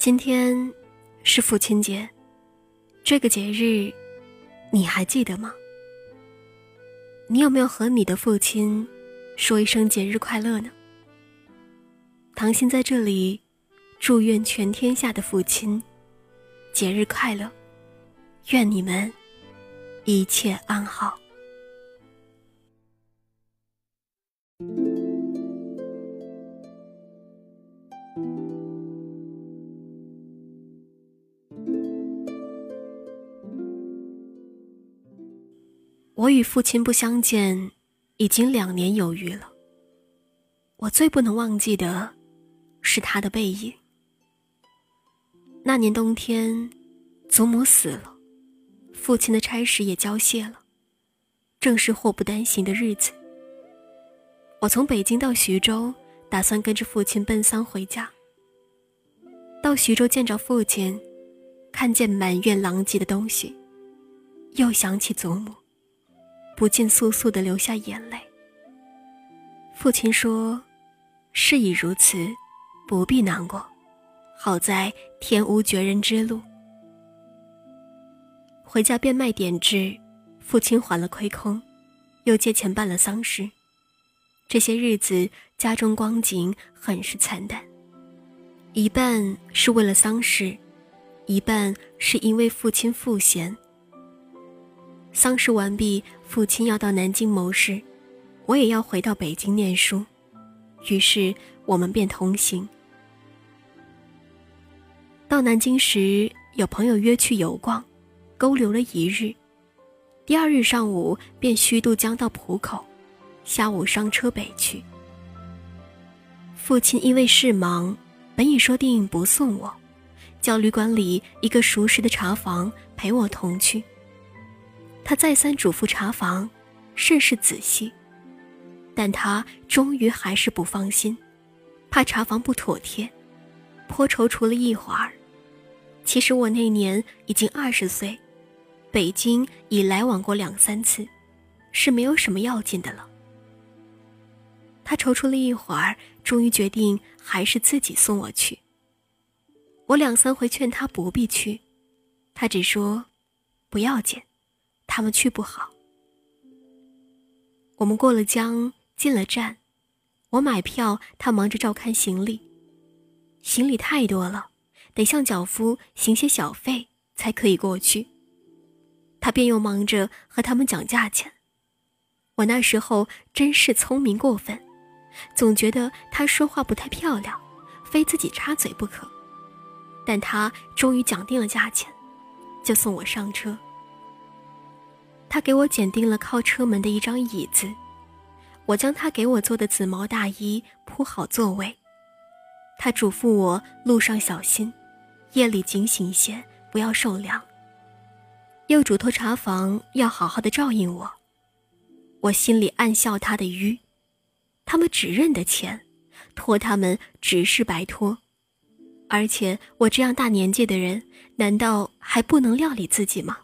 今天是父亲节，这个节日你还记得吗？你有没有和你的父亲说一声节日快乐呢？唐心在这里祝愿全天下的父亲节日快乐，愿你们一切安好。我与父亲不相见，已经两年有余了。我最不能忘记的，是他的背影。那年冬天，祖母死了，父亲的差事也交卸了，正是祸不单行的日子。我从北京到徐州，打算跟着父亲奔丧回家。到徐州见着父亲，看见满院狼藉的东西，又想起祖母。不禁簌簌的流下眼泪。父亲说：“事已如此，不必难过。好在天无绝人之路。”回家变卖点痣，父亲还了亏空，又借钱办了丧事。这些日子家中光景很是惨淡，一半是为了丧事，一半是因为父亲赋闲。丧事完毕，父亲要到南京谋事，我也要回到北京念书，于是我们便同行。到南京时，有朋友约去游逛，勾留了一日。第二日上午便虚渡江到浦口，下午上车北去。父亲因为事忙，本已说定不送我，叫旅馆里一个熟识的茶房陪我同去。他再三嘱咐查房，甚是仔细，但他终于还是不放心，怕查房不妥帖，颇踌躇了一会儿。其实我那年已经二十岁，北京已来往过两三次，是没有什么要紧的了。他踌躇了一会儿，终于决定还是自己送我去。我两三回劝他不必去，他只说不要紧。他们去不好。我们过了江，进了站，我买票，他忙着照看行李。行李太多了，得向脚夫行些小费才可以过去。他便又忙着和他们讲价钱。我那时候真是聪明过分，总觉得他说话不太漂亮，非自己插嘴不可。但他终于讲定了价钱，就送我上车。他给我拣定了靠车门的一张椅子，我将他给我做的紫毛大衣铺好座位。他嘱咐我路上小心，夜里警醒一些，不要受凉。又嘱托茶房要好好的照应我。我心里暗笑他的愚，他们只认得钱，托他们只是白托。而且我这样大年纪的人，难道还不能料理自己吗？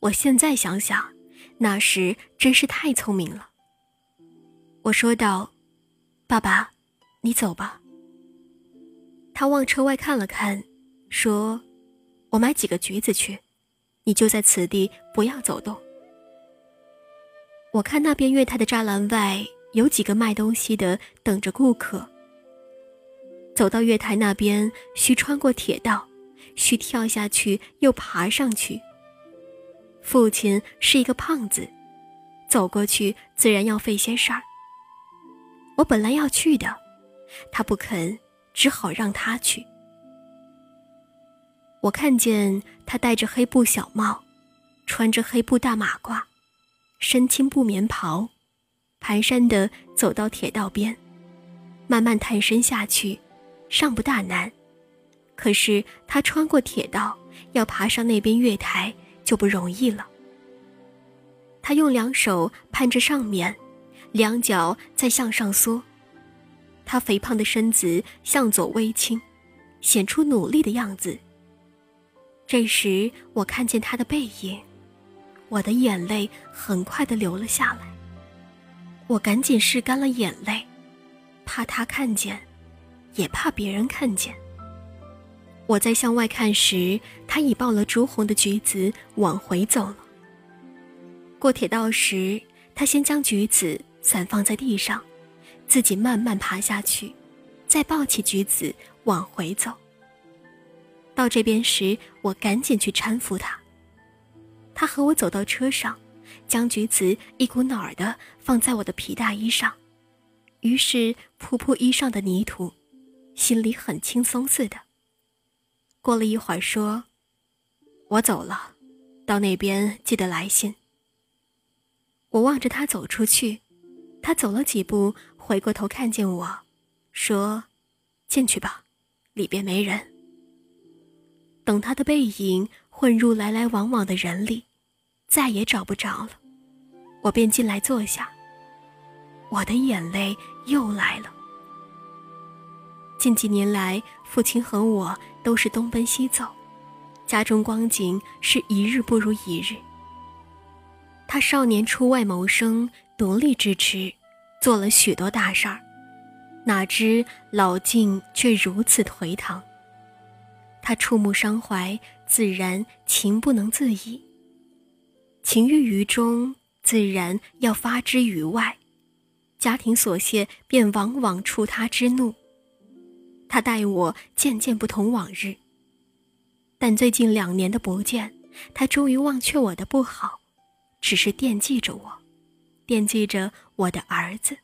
我现在想想，那时真是太聪明了。我说道：“爸爸，你走吧。”他往车外看了看，说：“我买几个橘子去，你就在此地，不要走动。”我看那边月台的栅栏外有几个卖东西的等着顾客。走到月台那边，需穿过铁道，需跳下去又爬上去。父亲是一个胖子，走过去自然要费些事儿。我本来要去的，他不肯，只好让他去。我看见他戴着黑布小帽，穿着黑布大马褂，身青布棉袍，蹒跚地走到铁道边，慢慢探身下去，尚不大难。可是他穿过铁道，要爬上那边月台。就不容易了。他用两手攀着上面，两脚再向上缩。他肥胖的身子向左微倾，显出努力的样子。这时我看见他的背影，我的眼泪很快的流了下来。我赶紧拭干了眼泪，怕他看见，也怕别人看见。我在向外看时，他已抱了朱红的橘子往回走了。过铁道时，他先将橘子散放在地上，自己慢慢爬下去，再抱起橘子往回走。到这边时，我赶紧去搀扶他。他和我走到车上，将橘子一股脑儿的放在我的皮大衣上，于是扑扑衣上的泥土，心里很轻松似的。过了一会儿，说：“我走了，到那边记得来信。”我望着他走出去，他走了几步，回过头看见我，说：“进去吧，里边没人。”等他的背影混入来来往往的人里，再也找不着了。我便进来坐下。我的眼泪又来了。近几年来，父亲和我都是东奔西走，家中光景是一日不如一日。他少年出外谋生，独立支持，做了许多大事儿，哪知老境却如此颓唐。他触目伤怀，自然情不能自已。情郁于中，自然要发之于外，家庭琐屑便往往触他之怒。他待我渐渐不同往日。但最近两年的不见，他终于忘却我的不好，只是惦记着我，惦记着我的儿子。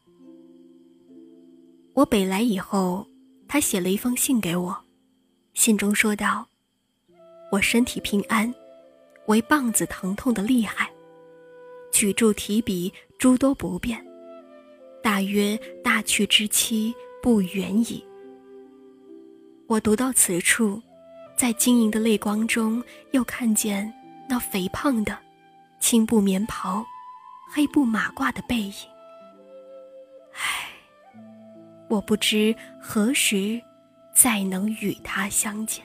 我北来以后，他写了一封信给我。信中说道：“我身体平安，唯棒子疼痛的厉害，举箸提笔诸多不便，大约大去之期不远矣。”我读到此处，在晶莹的泪光中，又看见那肥胖的青布棉袍、黑布马褂的背影。唉，我不知何时。再能与他相见。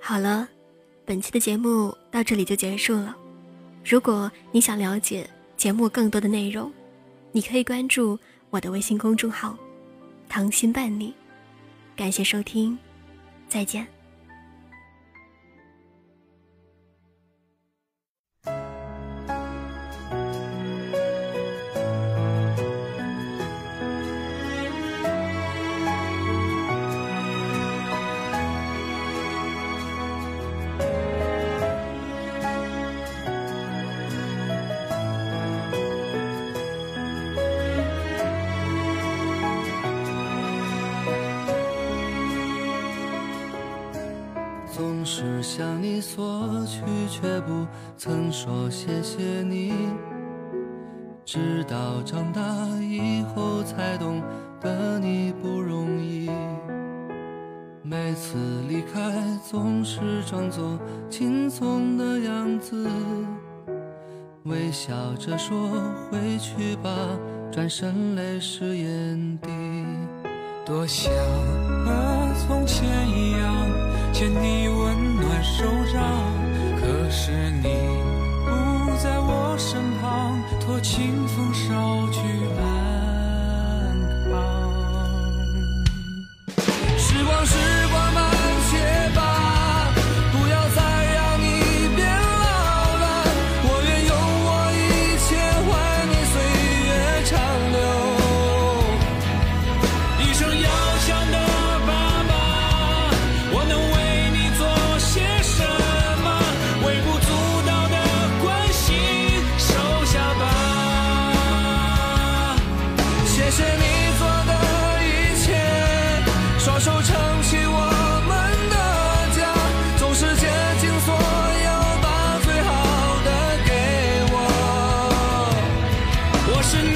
好了，本期的节目到这里就结束了。如果你想了解节目更多的内容，你可以关注我的微信公众号“糖心伴你”。感谢收听，再见。向你索取，却不曾说谢谢你。直到长大以后才懂得你不容易。每次离开总是装作轻松的样子，微笑着说回去吧，转身泪湿眼底。多想和从前一样牵你温手掌，可是你 person